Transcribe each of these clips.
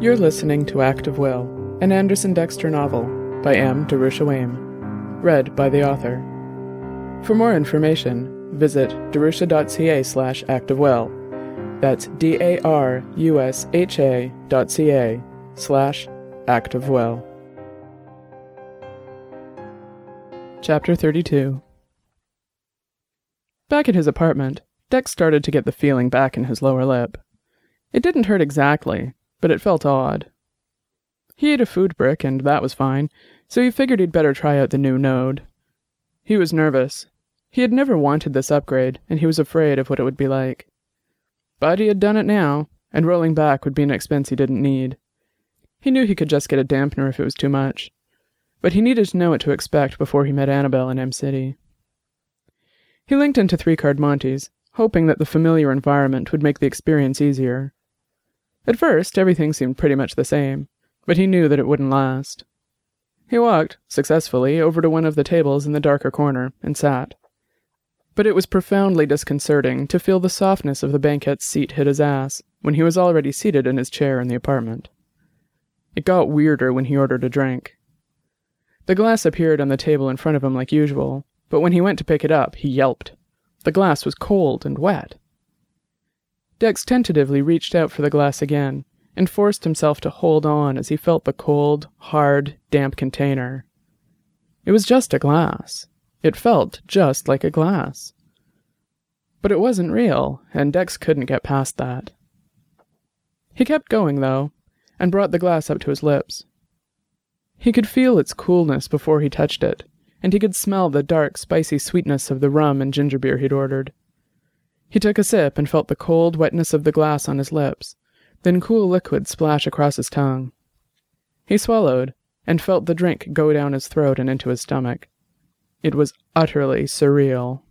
You're listening to Act of Will, an Anderson Dexter novel by M. Darusha Wehm, read by the author. For more information, visit darusha.ca slash actofwill. That's D-A-R-U-S-H-A dot C-A slash actofwill. Chapter 32 Back at his apartment, Dex started to get the feeling back in his lower lip. It didn't hurt exactly, but it felt odd. He ate a food brick, and that was fine, so he figured he'd better try out the new node. He was nervous. He had never wanted this upgrade, and he was afraid of what it would be like. But he had done it now, and rolling back would be an expense he didn't need. He knew he could just get a dampener if it was too much, but he needed to know what to expect before he met Annabelle in M City. He linked into three card Monties, hoping that the familiar environment would make the experience easier. At first, everything seemed pretty much the same, but he knew that it wouldn't last. He walked, successfully, over to one of the tables in the darker corner and sat. But it was profoundly disconcerting to feel the softness of the banquette's seat hit his ass when he was already seated in his chair in the apartment. It got weirder when he ordered a drink. The glass appeared on the table in front of him like usual, but when he went to pick it up, he yelped. The glass was cold and wet. Dex tentatively reached out for the glass again and forced himself to hold on as he felt the cold, hard, damp container. It was just a glass. It felt just like a glass. But it wasn't real, and Dex couldn't get past that. He kept going, though, and brought the glass up to his lips. He could feel its coolness before he touched it, and he could smell the dark, spicy sweetness of the rum and ginger beer he'd ordered. He took a sip and felt the cold wetness of the glass on his lips, then cool liquid splash across his tongue. He swallowed and felt the drink go down his throat and into his stomach. It was utterly surreal.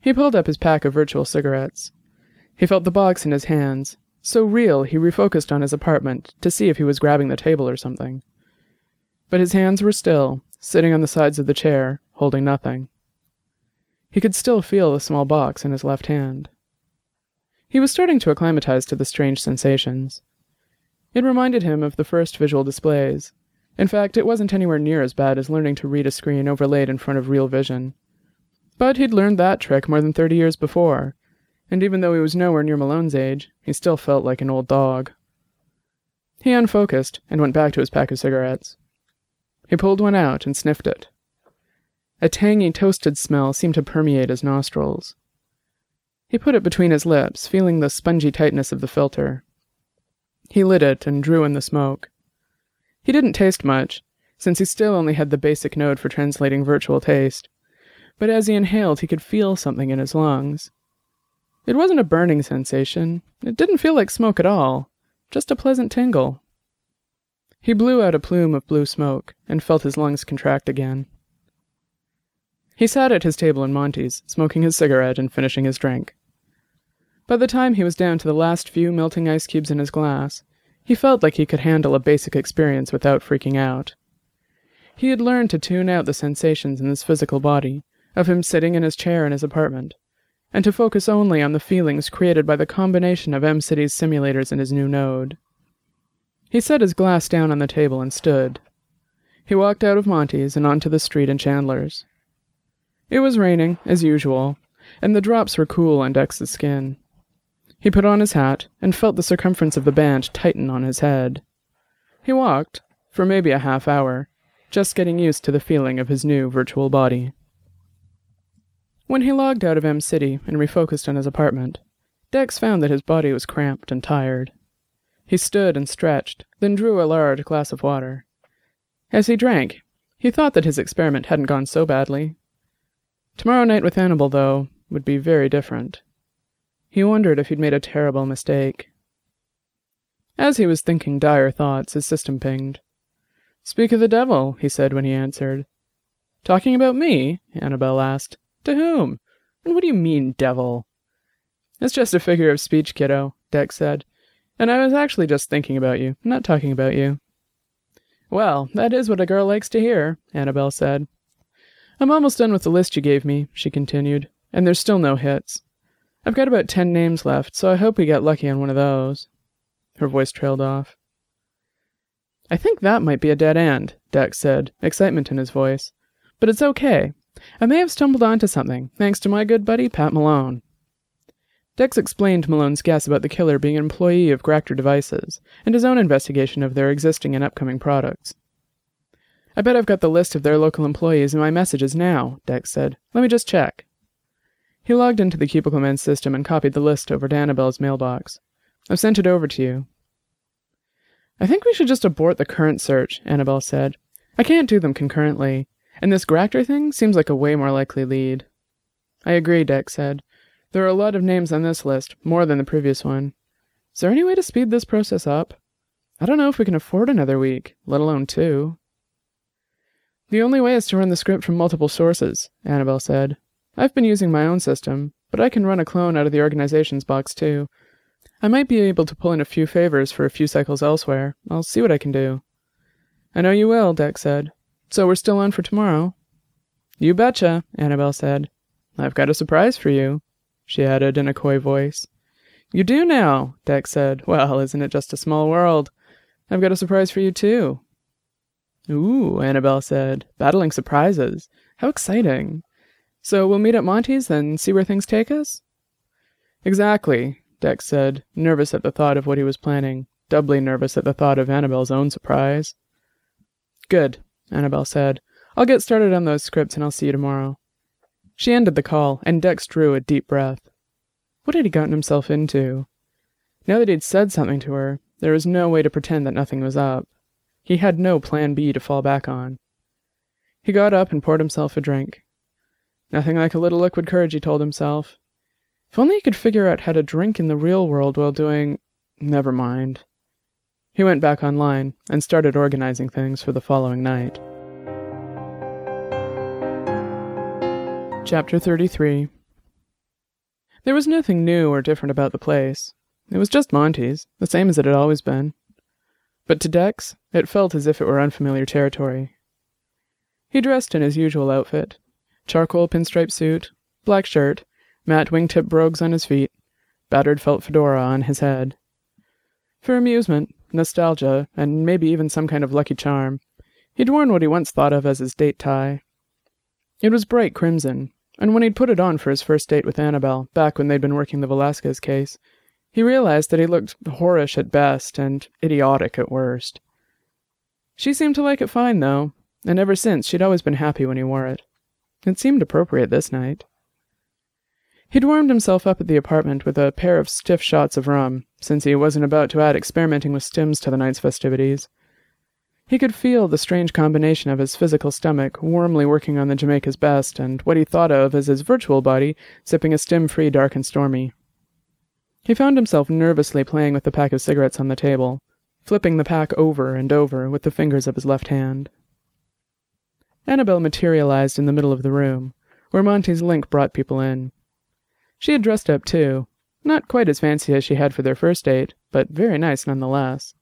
He pulled up his pack of virtual cigarettes. He felt the box in his hands, so real he refocused on his apartment to see if he was grabbing the table or something. But his hands were still, sitting on the sides of the chair, holding nothing. He could still feel the small box in his left hand. He was starting to acclimatize to the strange sensations. It reminded him of the first visual displays. In fact, it wasn't anywhere near as bad as learning to read a screen overlaid in front of real vision. But he'd learned that trick more than thirty years before, and even though he was nowhere near Malone's age, he still felt like an old dog. He unfocused and went back to his pack of cigarettes. He pulled one out and sniffed it. A tangy, toasted smell seemed to permeate his nostrils. He put it between his lips, feeling the spongy tightness of the filter. He lit it and drew in the smoke. He didn't taste much, since he still only had the basic node for translating virtual taste, but as he inhaled, he could feel something in his lungs. It wasn't a burning sensation. It didn't feel like smoke at all, just a pleasant tingle. He blew out a plume of blue smoke and felt his lungs contract again. He sat at his table in Monty's, smoking his cigarette and finishing his drink. By the time he was down to the last few melting ice cubes in his glass, he felt like he could handle a basic experience without freaking out. He had learned to tune out the sensations in his physical body, of him sitting in his chair in his apartment, and to focus only on the feelings created by the combination of M City's simulators and his new node. He set his glass down on the table and stood. He walked out of Monty's and onto the street in Chandler's. It was raining, as usual, and the drops were cool on Dex's skin. He put on his hat and felt the circumference of the band tighten on his head. He walked, for maybe a half hour, just getting used to the feeling of his new virtual body. When he logged out of M City and refocused on his apartment, Dex found that his body was cramped and tired. He stood and stretched, then drew a large glass of water. As he drank, he thought that his experiment hadn't gone so badly, Tomorrow night with Annabelle, though, would be very different. He wondered if he'd made a terrible mistake. As he was thinking dire thoughts, his system pinged. Speak of the devil, he said when he answered. Talking about me? Annabelle asked. To whom? And what do you mean, devil? It's just a figure of speech, kiddo, Dex said. And I was actually just thinking about you, not talking about you. Well, that is what a girl likes to hear, Annabelle said. I'm almost done with the list you gave me, she continued, and there's still no hits. I've got about ten names left, so I hope we get lucky on one of those. Her voice trailed off. I think that might be a dead end, Dex said, excitement in his voice. But it's okay. I may have stumbled onto something, thanks to my good buddy Pat Malone. Dex explained Malone's guess about the killer being an employee of Gractor Devices, and his own investigation of their existing and upcoming products. I bet I've got the list of their local employees in my messages now, Dex said. Let me just check. He logged into the Cubicle Man system and copied the list over to Annabelle's mailbox. I've sent it over to you. I think we should just abort the current search, Annabelle said. I can't do them concurrently, and this Gractor thing seems like a way more likely lead. I agree, Dex said. There are a lot of names on this list, more than the previous one. Is there any way to speed this process up? I don't know if we can afford another week, let alone two. The only way is to run the script from multiple sources, Annabelle said. I've been using my own system, but I can run a clone out of the organization's box too. I might be able to pull in a few favors for a few cycles elsewhere. I'll see what I can do. I know you will, Dex said. So we're still on for tomorrow? You betcha, Annabelle said. I've got a surprise for you, she added in a coy voice. You do now, Dex said. Well, isn't it just a small world? I've got a surprise for you, too. Ooh, Annabelle said. Battling surprises. How exciting. So we'll meet at Monty's, and see where things take us? Exactly, Dex said, nervous at the thought of what he was planning, doubly nervous at the thought of Annabelle's own surprise. Good, Annabelle said. I'll get started on those scripts and I'll see you tomorrow. She ended the call, and Dex drew a deep breath. What had he gotten himself into? Now that he'd said something to her, there was no way to pretend that nothing was up. He had no plan B to fall back on. He got up and poured himself a drink. Nothing like a little liquid courage, he told himself. If only he could figure out how to drink in the real world while doing. Never mind. He went back online and started organizing things for the following night. Chapter 33 There was nothing new or different about the place. It was just Monty's, the same as it had always been. But to Dex, it felt as if it were unfamiliar territory. He dressed in his usual outfit charcoal pinstripe suit, black shirt, matte wingtip brogues on his feet, battered felt fedora on his head. For amusement, nostalgia, and maybe even some kind of lucky charm, he'd worn what he once thought of as his date tie. It was bright crimson, and when he'd put it on for his first date with Annabelle, back when they'd been working the Velasquez case, he realized that he looked whorish at best and idiotic at worst. She seemed to like it fine, though, and ever since she'd always been happy when he wore it. It seemed appropriate this night. He'd warmed himself up at the apartment with a pair of stiff shots of rum, since he wasn't about to add experimenting with stims to the night's festivities. He could feel the strange combination of his physical stomach warmly working on the Jamaica's best and what he thought of as his virtual body sipping a stim free dark and stormy. He found himself nervously playing with the pack of cigarettes on the table, flipping the pack over and over with the fingers of his left hand. Annabelle materialized in the middle of the room, where Monty's link brought people in. She had dressed up too, not quite as fancy as she had for their first date, but very nice nonetheless.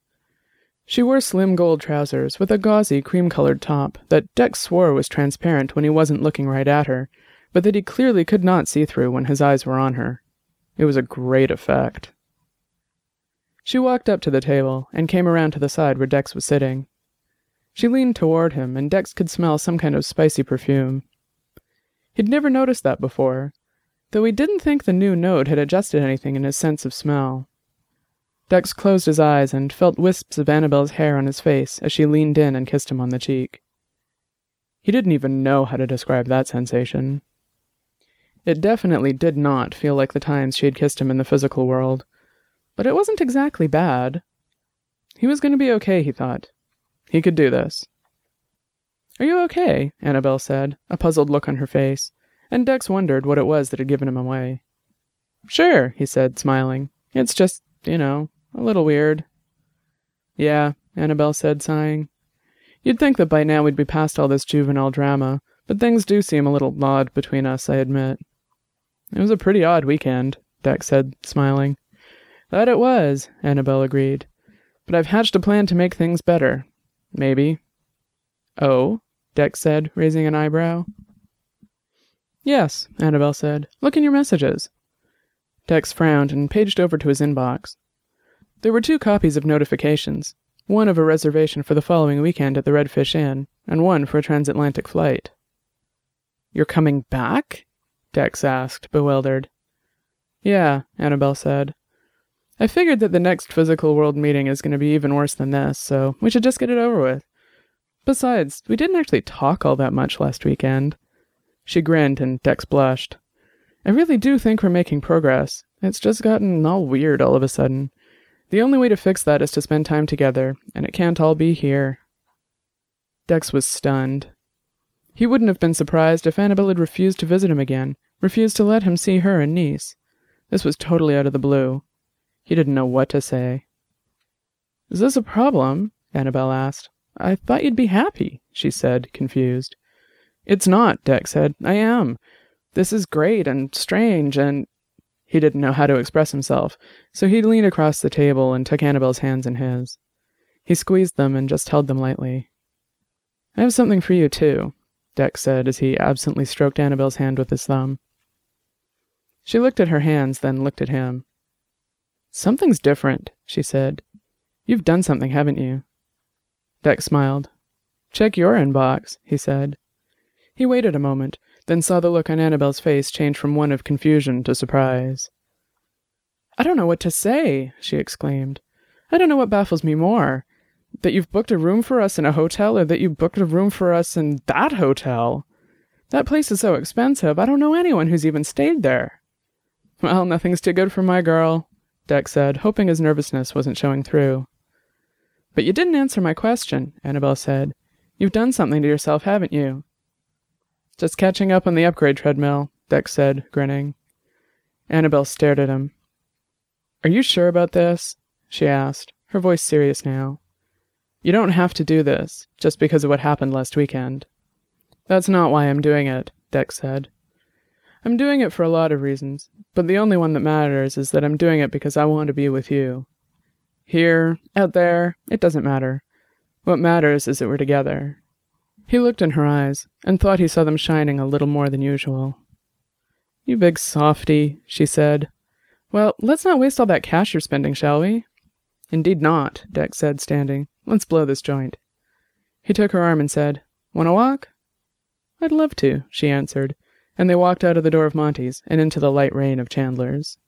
She wore slim gold trousers with a gauzy cream colored top that Dex swore was transparent when he wasn't looking right at her, but that he clearly could not see through when his eyes were on her. It was a great effect. She walked up to the table and came around to the side where Dex was sitting. She leaned toward him, and Dex could smell some kind of spicy perfume. He'd never noticed that before, though he didn't think the new node had adjusted anything in his sense of smell. Dex closed his eyes and felt wisps of Annabelle's hair on his face as she leaned in and kissed him on the cheek. He didn't even know how to describe that sensation. It definitely did not feel like the times she had kissed him in the physical world, but it wasn't exactly bad. He was going to be okay, he thought. He could do this. Are you okay? Annabelle said, a puzzled look on her face, and Dex wondered what it was that had given him away. Sure, he said, smiling. It's just, you know, a little weird. Yeah, Annabelle said, sighing. You'd think that by now we'd be past all this juvenile drama, but things do seem a little odd between us, I admit. It was a pretty odd weekend, Dex said, smiling. That it was, Annabelle agreed. But I've hatched a plan to make things better. Maybe. Oh? Dex said, raising an eyebrow. Yes, Annabelle said. Look in your messages. Dex frowned and paged over to his inbox. There were two copies of notifications one of a reservation for the following weekend at the Redfish Inn, and one for a transatlantic flight. You're coming back? Dex asked, bewildered. Yeah, Annabelle said. I figured that the next physical world meeting is going to be even worse than this, so we should just get it over with. Besides, we didn't actually talk all that much last weekend. She grinned and Dex blushed. I really do think we're making progress. It's just gotten all weird all of a sudden. The only way to fix that is to spend time together, and it can't all be here. Dex was stunned. He wouldn't have been surprised if Annabelle had refused to visit him again, refused to let him see her and niece. This was totally out of the blue. He didn't know what to say. Is this a problem? Annabelle asked. I thought you'd be happy, she said, confused. It's not, Dex said. I am. This is great and strange and. He didn't know how to express himself, so he leaned across the table and took Annabelle's hands in his. He squeezed them and just held them lightly. I have something for you, too, Dex said as he absently stroked Annabelle's hand with his thumb. She looked at her hands, then looked at him. Something's different, she said. You've done something, haven't you? Dex smiled. Check your inbox, he said. He waited a moment, then saw the look on Annabelle's face change from one of confusion to surprise. I don't know what to say, she exclaimed. I don't know what baffles me more. That you've booked a room for us in a hotel, or that you booked a room for us in that hotel. That place is so expensive, I don't know anyone who's even stayed there. Well, nothing's too good for my girl, Dex said, hoping his nervousness wasn't showing through. But you didn't answer my question, Annabelle said. You've done something to yourself, haven't you? Just catching up on the upgrade treadmill, Dex said, grinning. Annabelle stared at him. Are you sure about this? she asked, her voice serious now. You don't have to do this, just because of what happened last weekend. That's not why I'm doing it, Dex said. I'm doing it for a lot of reasons, but the only one that matters is that I'm doing it because I want to be with you. Here, out there, it doesn't matter. What matters is that we're together. He looked in her eyes and thought he saw them shining a little more than usual. You big softy, she said. Well, let's not waste all that cash you're spending, shall we? Indeed not, Dex said, standing. Let's blow this joint. He took her arm and said, Want to walk? I'd love to, she answered, and they walked out of the door of Monty's and into the light rain of Chandler's.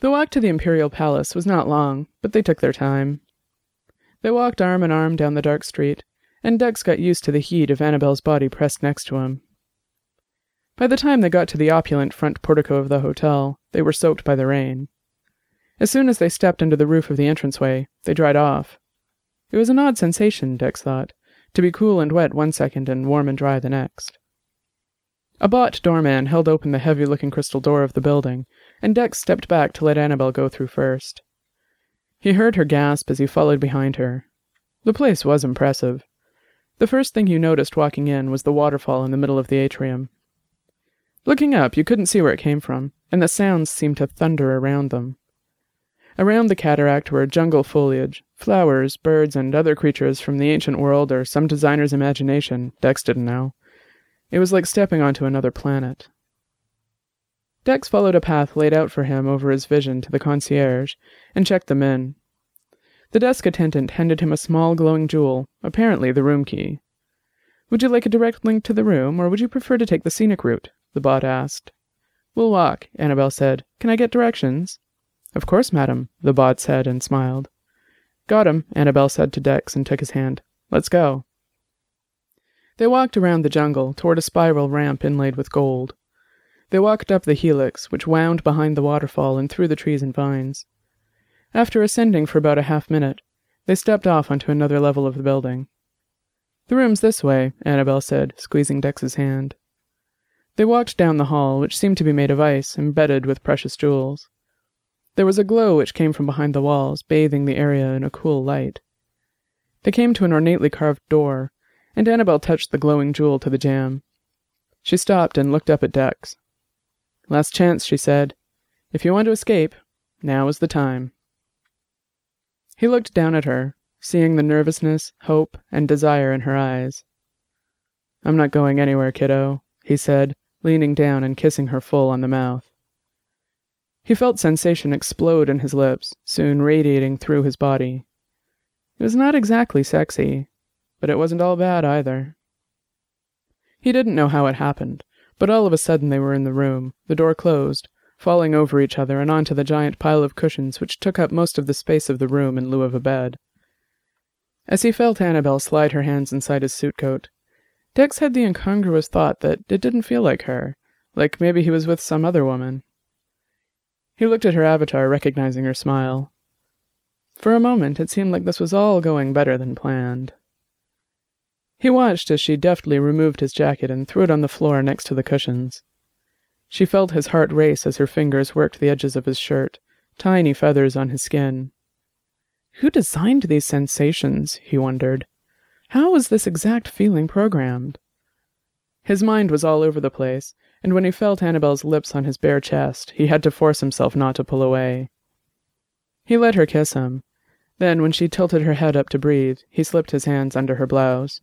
The walk to the Imperial Palace was not long, but they took their time. They walked arm in arm down the dark street, and Dex got used to the heat of Annabelle's body pressed next to him. By the time they got to the opulent front portico of the hotel, they were soaked by the rain. As soon as they stepped under the roof of the entranceway, they dried off. It was an odd sensation, Dex thought, to be cool and wet one second and warm and dry the next. A bought doorman held open the heavy looking crystal door of the building, and Dex stepped back to let Annabelle go through first. He heard her gasp as he followed behind her. The place was impressive. The first thing you noticed walking in was the waterfall in the middle of the atrium. Looking up, you couldn't see where it came from, and the sounds seemed to thunder around them. Around the cataract were jungle foliage, flowers, birds, and other creatures from the ancient world or some designer's imagination, Dex didn't know. It was like stepping onto another planet. Dex followed a path laid out for him over his vision to the concierge and checked them in. The desk attendant handed him a small glowing jewel, apparently the room key. Would you like a direct link to the room, or would you prefer to take the scenic route? the bot asked. We'll walk, Annabelle said. Can I get directions? Of course, madam, the bot said and smiled. Got him, Annabelle said to Dex and took his hand. Let's go. They walked around the jungle toward a spiral ramp inlaid with gold. They walked up the helix, which wound behind the waterfall and through the trees and vines. After ascending for about a half minute, they stepped off onto another level of the building. The room's this way, Annabelle said, squeezing Dex's hand. They walked down the hall, which seemed to be made of ice, embedded with precious jewels. There was a glow which came from behind the walls, bathing the area in a cool light. They came to an ornately carved door, and Annabelle touched the glowing jewel to the jamb. She stopped and looked up at Dex. Last chance, she said. If you want to escape, now is the time. He looked down at her, seeing the nervousness, hope, and desire in her eyes. I'm not going anywhere, kiddo, he said, leaning down and kissing her full on the mouth. He felt sensation explode in his lips, soon radiating through his body. It was not exactly sexy, but it wasn't all bad either. He didn't know how it happened, but all of a sudden they were in the room, the door closed, falling over each other and onto the giant pile of cushions which took up most of the space of the room in lieu of a bed. As he felt Annabelle slide her hands inside his suit coat, Dex had the incongruous thought that it didn't feel like her, like maybe he was with some other woman. He looked at her avatar, recognizing her smile. For a moment, it seemed like this was all going better than planned. He watched as she deftly removed his jacket and threw it on the floor next to the cushions. She felt his heart race as her fingers worked the edges of his shirt, tiny feathers on his skin. Who designed these sensations? he wondered. How was this exact feeling programmed? His mind was all over the place, and when he felt Annabelle's lips on his bare chest, he had to force himself not to pull away. He let her kiss him. Then, when she tilted her head up to breathe, he slipped his hands under her blouse.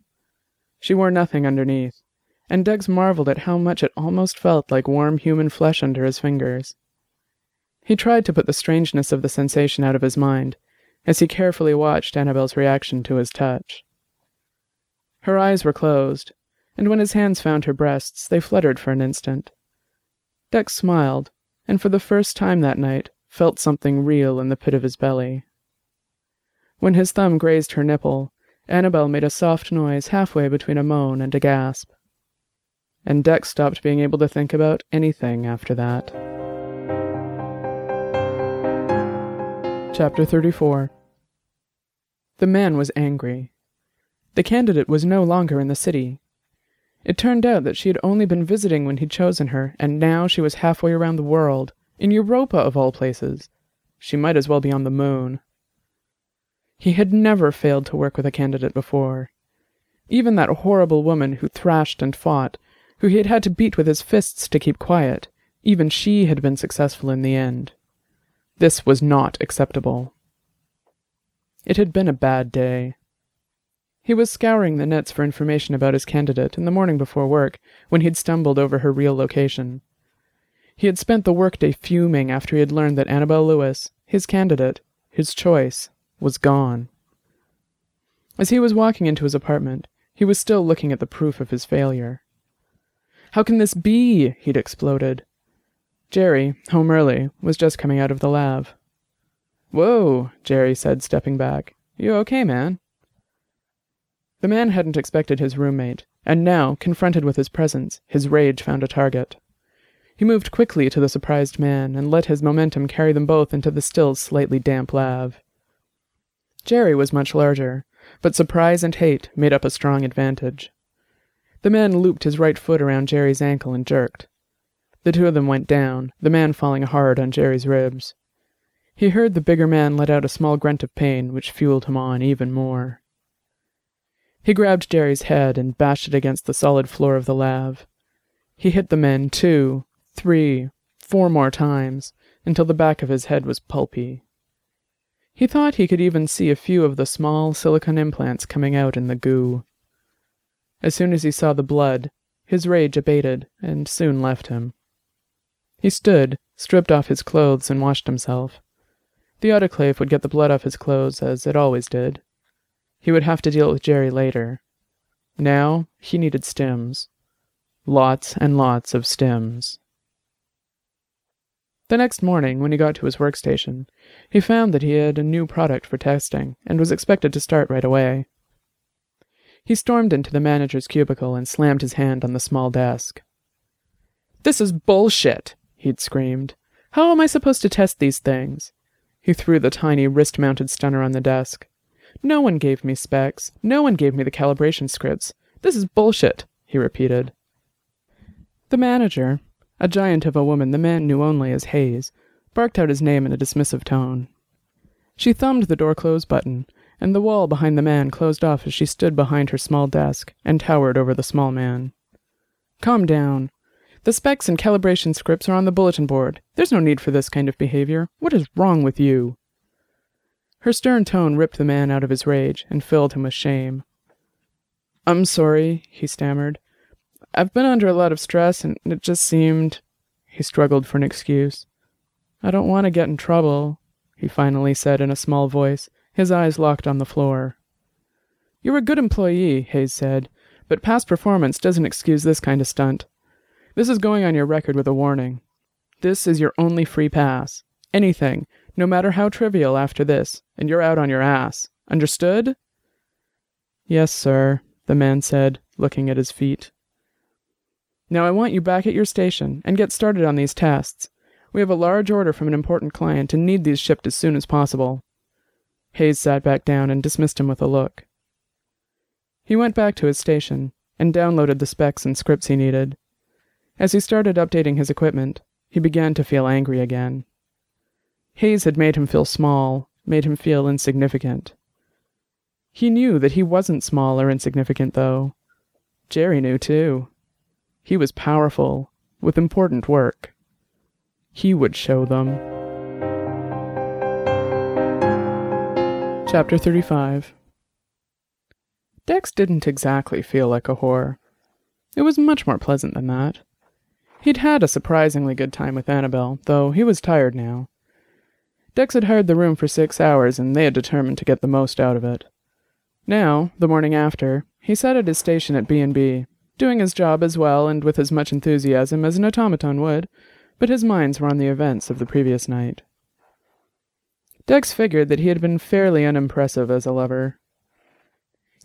She wore nothing underneath, and Dex marveled at how much it almost felt like warm human flesh under his fingers. He tried to put the strangeness of the sensation out of his mind as he carefully watched Annabelle's reaction to his touch. Her eyes were closed, and when his hands found her breasts, they fluttered for an instant. Dex smiled, and for the first time that night felt something real in the pit of his belly. When his thumb grazed her nipple, Annabelle made a soft noise halfway between a moan and a gasp. And Dex stopped being able to think about anything after that. Chapter 34 The man was angry. The candidate was no longer in the city. It turned out that she had only been visiting when he'd chosen her, and now she was halfway around the world, in Europa of all places. She might as well be on the moon. He had never failed to work with a candidate before. Even that horrible woman who thrashed and fought, who he had had to beat with his fists to keep quiet, even she had been successful in the end. This was not acceptable. It had been a bad day. He was scouring the nets for information about his candidate in the morning before work when he'd stumbled over her real location. He had spent the workday fuming after he had learned that Annabelle Lewis, his candidate, his choice, was gone. As he was walking into his apartment, he was still looking at the proof of his failure. How can this be? he'd exploded. Jerry, home early, was just coming out of the lab. Whoa, Jerry said, stepping back. You okay, man? The man hadn't expected his roommate, and now, confronted with his presence, his rage found a target. He moved quickly to the surprised man and let his momentum carry them both into the still slightly damp lave. Jerry was much larger, but surprise and hate made up a strong advantage. The man looped his right foot around Jerry's ankle and jerked. The two of them went down, the man falling hard on Jerry's ribs. He heard the bigger man let out a small grunt of pain, which fueled him on even more. He grabbed Jerry's head and bashed it against the solid floor of the lab. He hit the men two, three, four more times, until the back of his head was pulpy. He thought he could even see a few of the small silicon implants coming out in the goo. As soon as he saw the blood, his rage abated and soon left him. He stood, stripped off his clothes, and washed himself. The autoclave would get the blood off his clothes, as it always did, he would have to deal with Jerry later. Now, he needed stims. Lots and lots of stims. The next morning, when he got to his workstation, he found that he had a new product for testing and was expected to start right away. He stormed into the manager's cubicle and slammed his hand on the small desk. This is bullshit, he'd screamed. How am I supposed to test these things? He threw the tiny wrist mounted stunner on the desk. No one gave me specs. No one gave me the calibration scripts. This is bullshit, he repeated. The manager, a giant of a woman the man knew only as Hayes, barked out his name in a dismissive tone. She thumbed the door close button, and the wall behind the man closed off as she stood behind her small desk and towered over the small man. Calm down. The specs and calibration scripts are on the bulletin board. There's no need for this kind of behavior. What is wrong with you? Her stern tone ripped the man out of his rage and filled him with shame. I'm sorry, he stammered. I've been under a lot of stress, and it just seemed. He struggled for an excuse. I don't want to get in trouble, he finally said in a small voice, his eyes locked on the floor. You're a good employee, Hayes said, but past performance doesn't excuse this kind of stunt. This is going on your record with a warning. This is your only free pass. Anything, no matter how trivial after this, and you're out on your ass. Understood? Yes, sir, the man said, looking at his feet. Now I want you back at your station and get started on these tests. We have a large order from an important client and need these shipped as soon as possible. Hayes sat back down and dismissed him with a look. He went back to his station and downloaded the specs and scripts he needed. As he started updating his equipment, he began to feel angry again. Hayes had made him feel small, made him feel insignificant. He knew that he wasn't small or insignificant, though. Jerry knew, too. He was powerful, with important work. He would show them. Chapter 35 Dex didn't exactly feel like a whore. It was much more pleasant than that. He'd had a surprisingly good time with Annabelle, though he was tired now. Dex had hired the room for six hours, and they had determined to get the most out of it. Now, the morning after, he sat at his station at B&B, doing his job as well and with as much enthusiasm as an automaton would, but his minds were on the events of the previous night. Dex figured that he had been fairly unimpressive as a lover.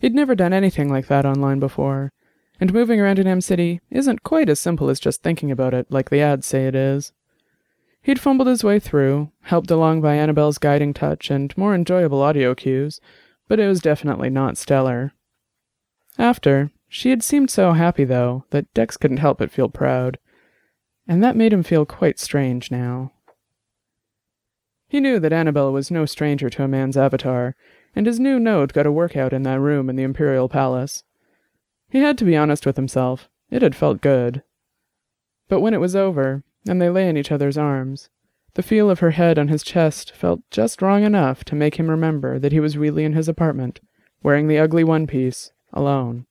He'd never done anything like that online before, and moving around in M City isn't quite as simple as just thinking about it like the ads say it is. He'd fumbled his way through, helped along by Annabelle's guiding touch and more enjoyable audio cues, but it was definitely not stellar. After, she had seemed so happy, though, that Dex couldn't help but feel proud, and that made him feel quite strange now. He knew that Annabelle was no stranger to a man's avatar, and his new node got a workout in that room in the Imperial Palace. He had to be honest with himself, it had felt good. But when it was over, and they lay in each other's arms, the feel of her head on his chest felt just wrong enough to make him remember that he was really in his apartment, wearing the ugly one piece, alone.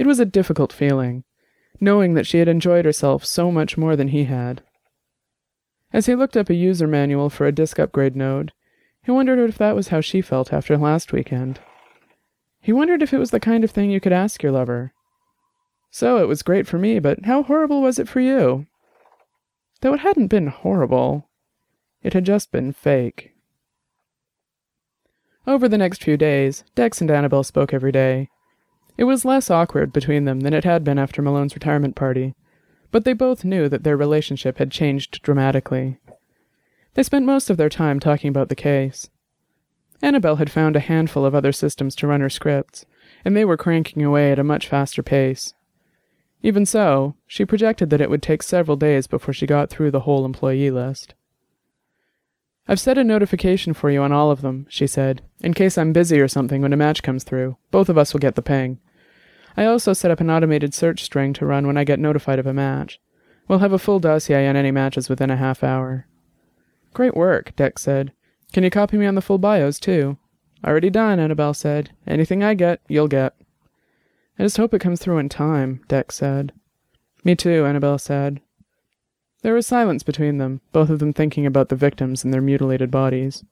It was a difficult feeling, knowing that she had enjoyed herself so much more than he had. As he looked up a user manual for a disk upgrade node, he wondered if that was how she felt after last weekend. He wondered if it was the kind of thing you could ask your lover. So it was great for me, but how horrible was it for you? Though it hadn't been horrible, it had just been fake. Over the next few days, Dex and Annabelle spoke every day, it was less awkward between them than it had been after Malone's retirement party, but they both knew that their relationship had changed dramatically. They spent most of their time talking about the case. Annabelle had found a handful of other systems to run her scripts, and they were cranking away at a much faster pace. Even so, she projected that it would take several days before she got through the whole employee list. I've set a notification for you on all of them, she said, in case I'm busy or something when a match comes through. Both of us will get the ping. I also set up an automated search string to run when I get notified of a match. We'll have a full dossier on any matches within a half hour. Great work, Dex said. Can you copy me on the full bios, too? Already done, Annabelle said. Anything I get, you'll get. I just hope it comes through in time, Dex said. Me too, Annabelle said. There was silence between them, both of them thinking about the victims and their mutilated bodies.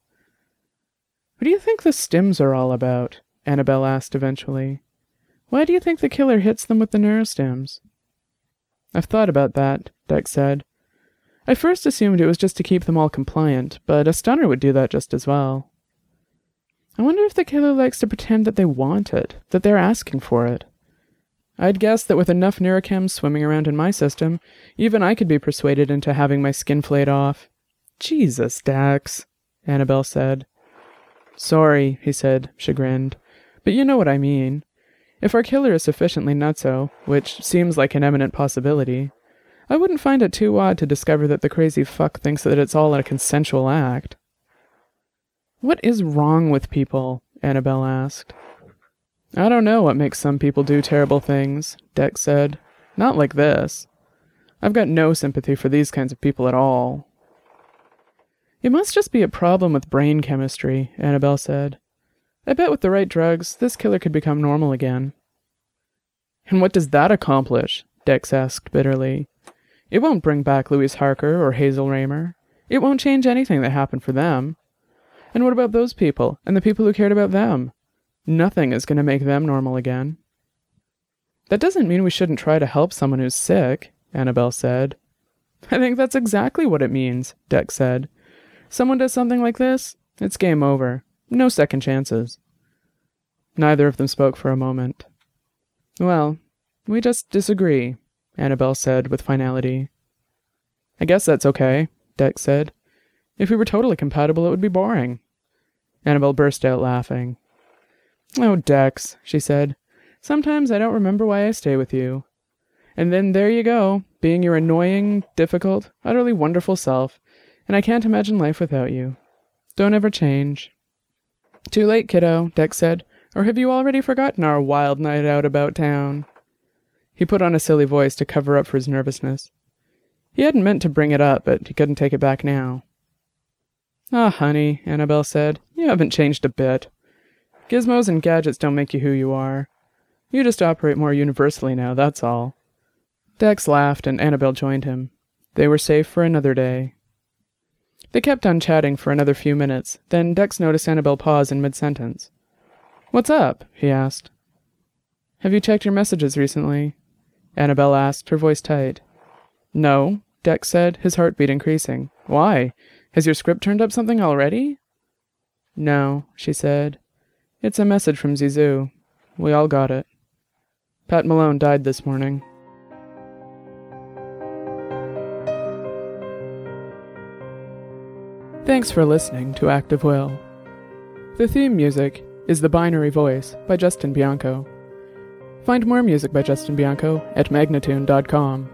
What do you think the stims are all about? Annabelle asked eventually. Why do you think the killer hits them with the neurostims? I've thought about that, Dex said. I first assumed it was just to keep them all compliant, but a stunner would do that just as well. I wonder if the killer likes to pretend that they want it, that they're asking for it. I'd guess that with enough neurochems swimming around in my system, even I could be persuaded into having my skin flayed off. Jesus, Dax, Annabelle said. Sorry, he said, chagrined, but you know what I mean. If our killer is sufficiently nutso, which seems like an eminent possibility, I wouldn't find it too odd to discover that the crazy fuck thinks that it's all a consensual act. What is wrong with people? Annabelle asked. I don't know what makes some people do terrible things, Dex said. Not like this. I've got no sympathy for these kinds of people at all. It must just be a problem with brain chemistry, Annabelle said. I bet with the right drugs, this killer could become normal again. And what does that accomplish? Dex asked bitterly. It won't bring back Louise Harker or Hazel Raymer. It won't change anything that happened for them. And what about those people and the people who cared about them? Nothing is going to make them normal again. That doesn't mean we shouldn't try to help someone who's sick, Annabelle said. I think that's exactly what it means, Dex said. Someone does something like this, it's game over. No second chances. Neither of them spoke for a moment. Well, we just disagree, Annabelle said with finality. I guess that's okay, Dex said. If we were totally compatible, it would be boring. Annabelle burst out laughing. Oh, Dex, she said. Sometimes I don't remember why I stay with you. And then there you go, being your annoying, difficult, utterly wonderful self, and I can't imagine life without you. Don't ever change. Too late, kiddo, Dex said. Or have you already forgotten our wild night out about town? He put on a silly voice to cover up for his nervousness. He hadn't meant to bring it up, but he couldn't take it back now. Ah, honey, Annabelle said, you haven't changed a bit. Gizmos and gadgets don't make you who you are. You just operate more universally now, that's all. Dex laughed, and Annabelle joined him. They were safe for another day. They kept on chatting for another few minutes, then Dex noticed Annabelle pause in mid sentence. What's up? he asked. Have you checked your messages recently? Annabelle asked, her voice tight. No, Dex said, his heartbeat increasing. Why? Has your script turned up something already? No, she said. It's a message from Zizou. We all got it. Pat Malone died this morning. Thanks for listening to Act of Will. The theme music is The Binary Voice by Justin Bianco. Find more music by Justin Bianco at magnatune.com.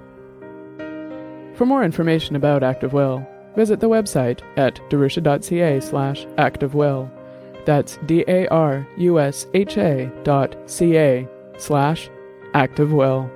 For more information about Act of Will, visit the website at darusha.ca slash actofwill. That's D-A-R-U-S-H-A dot C-A slash actofwill.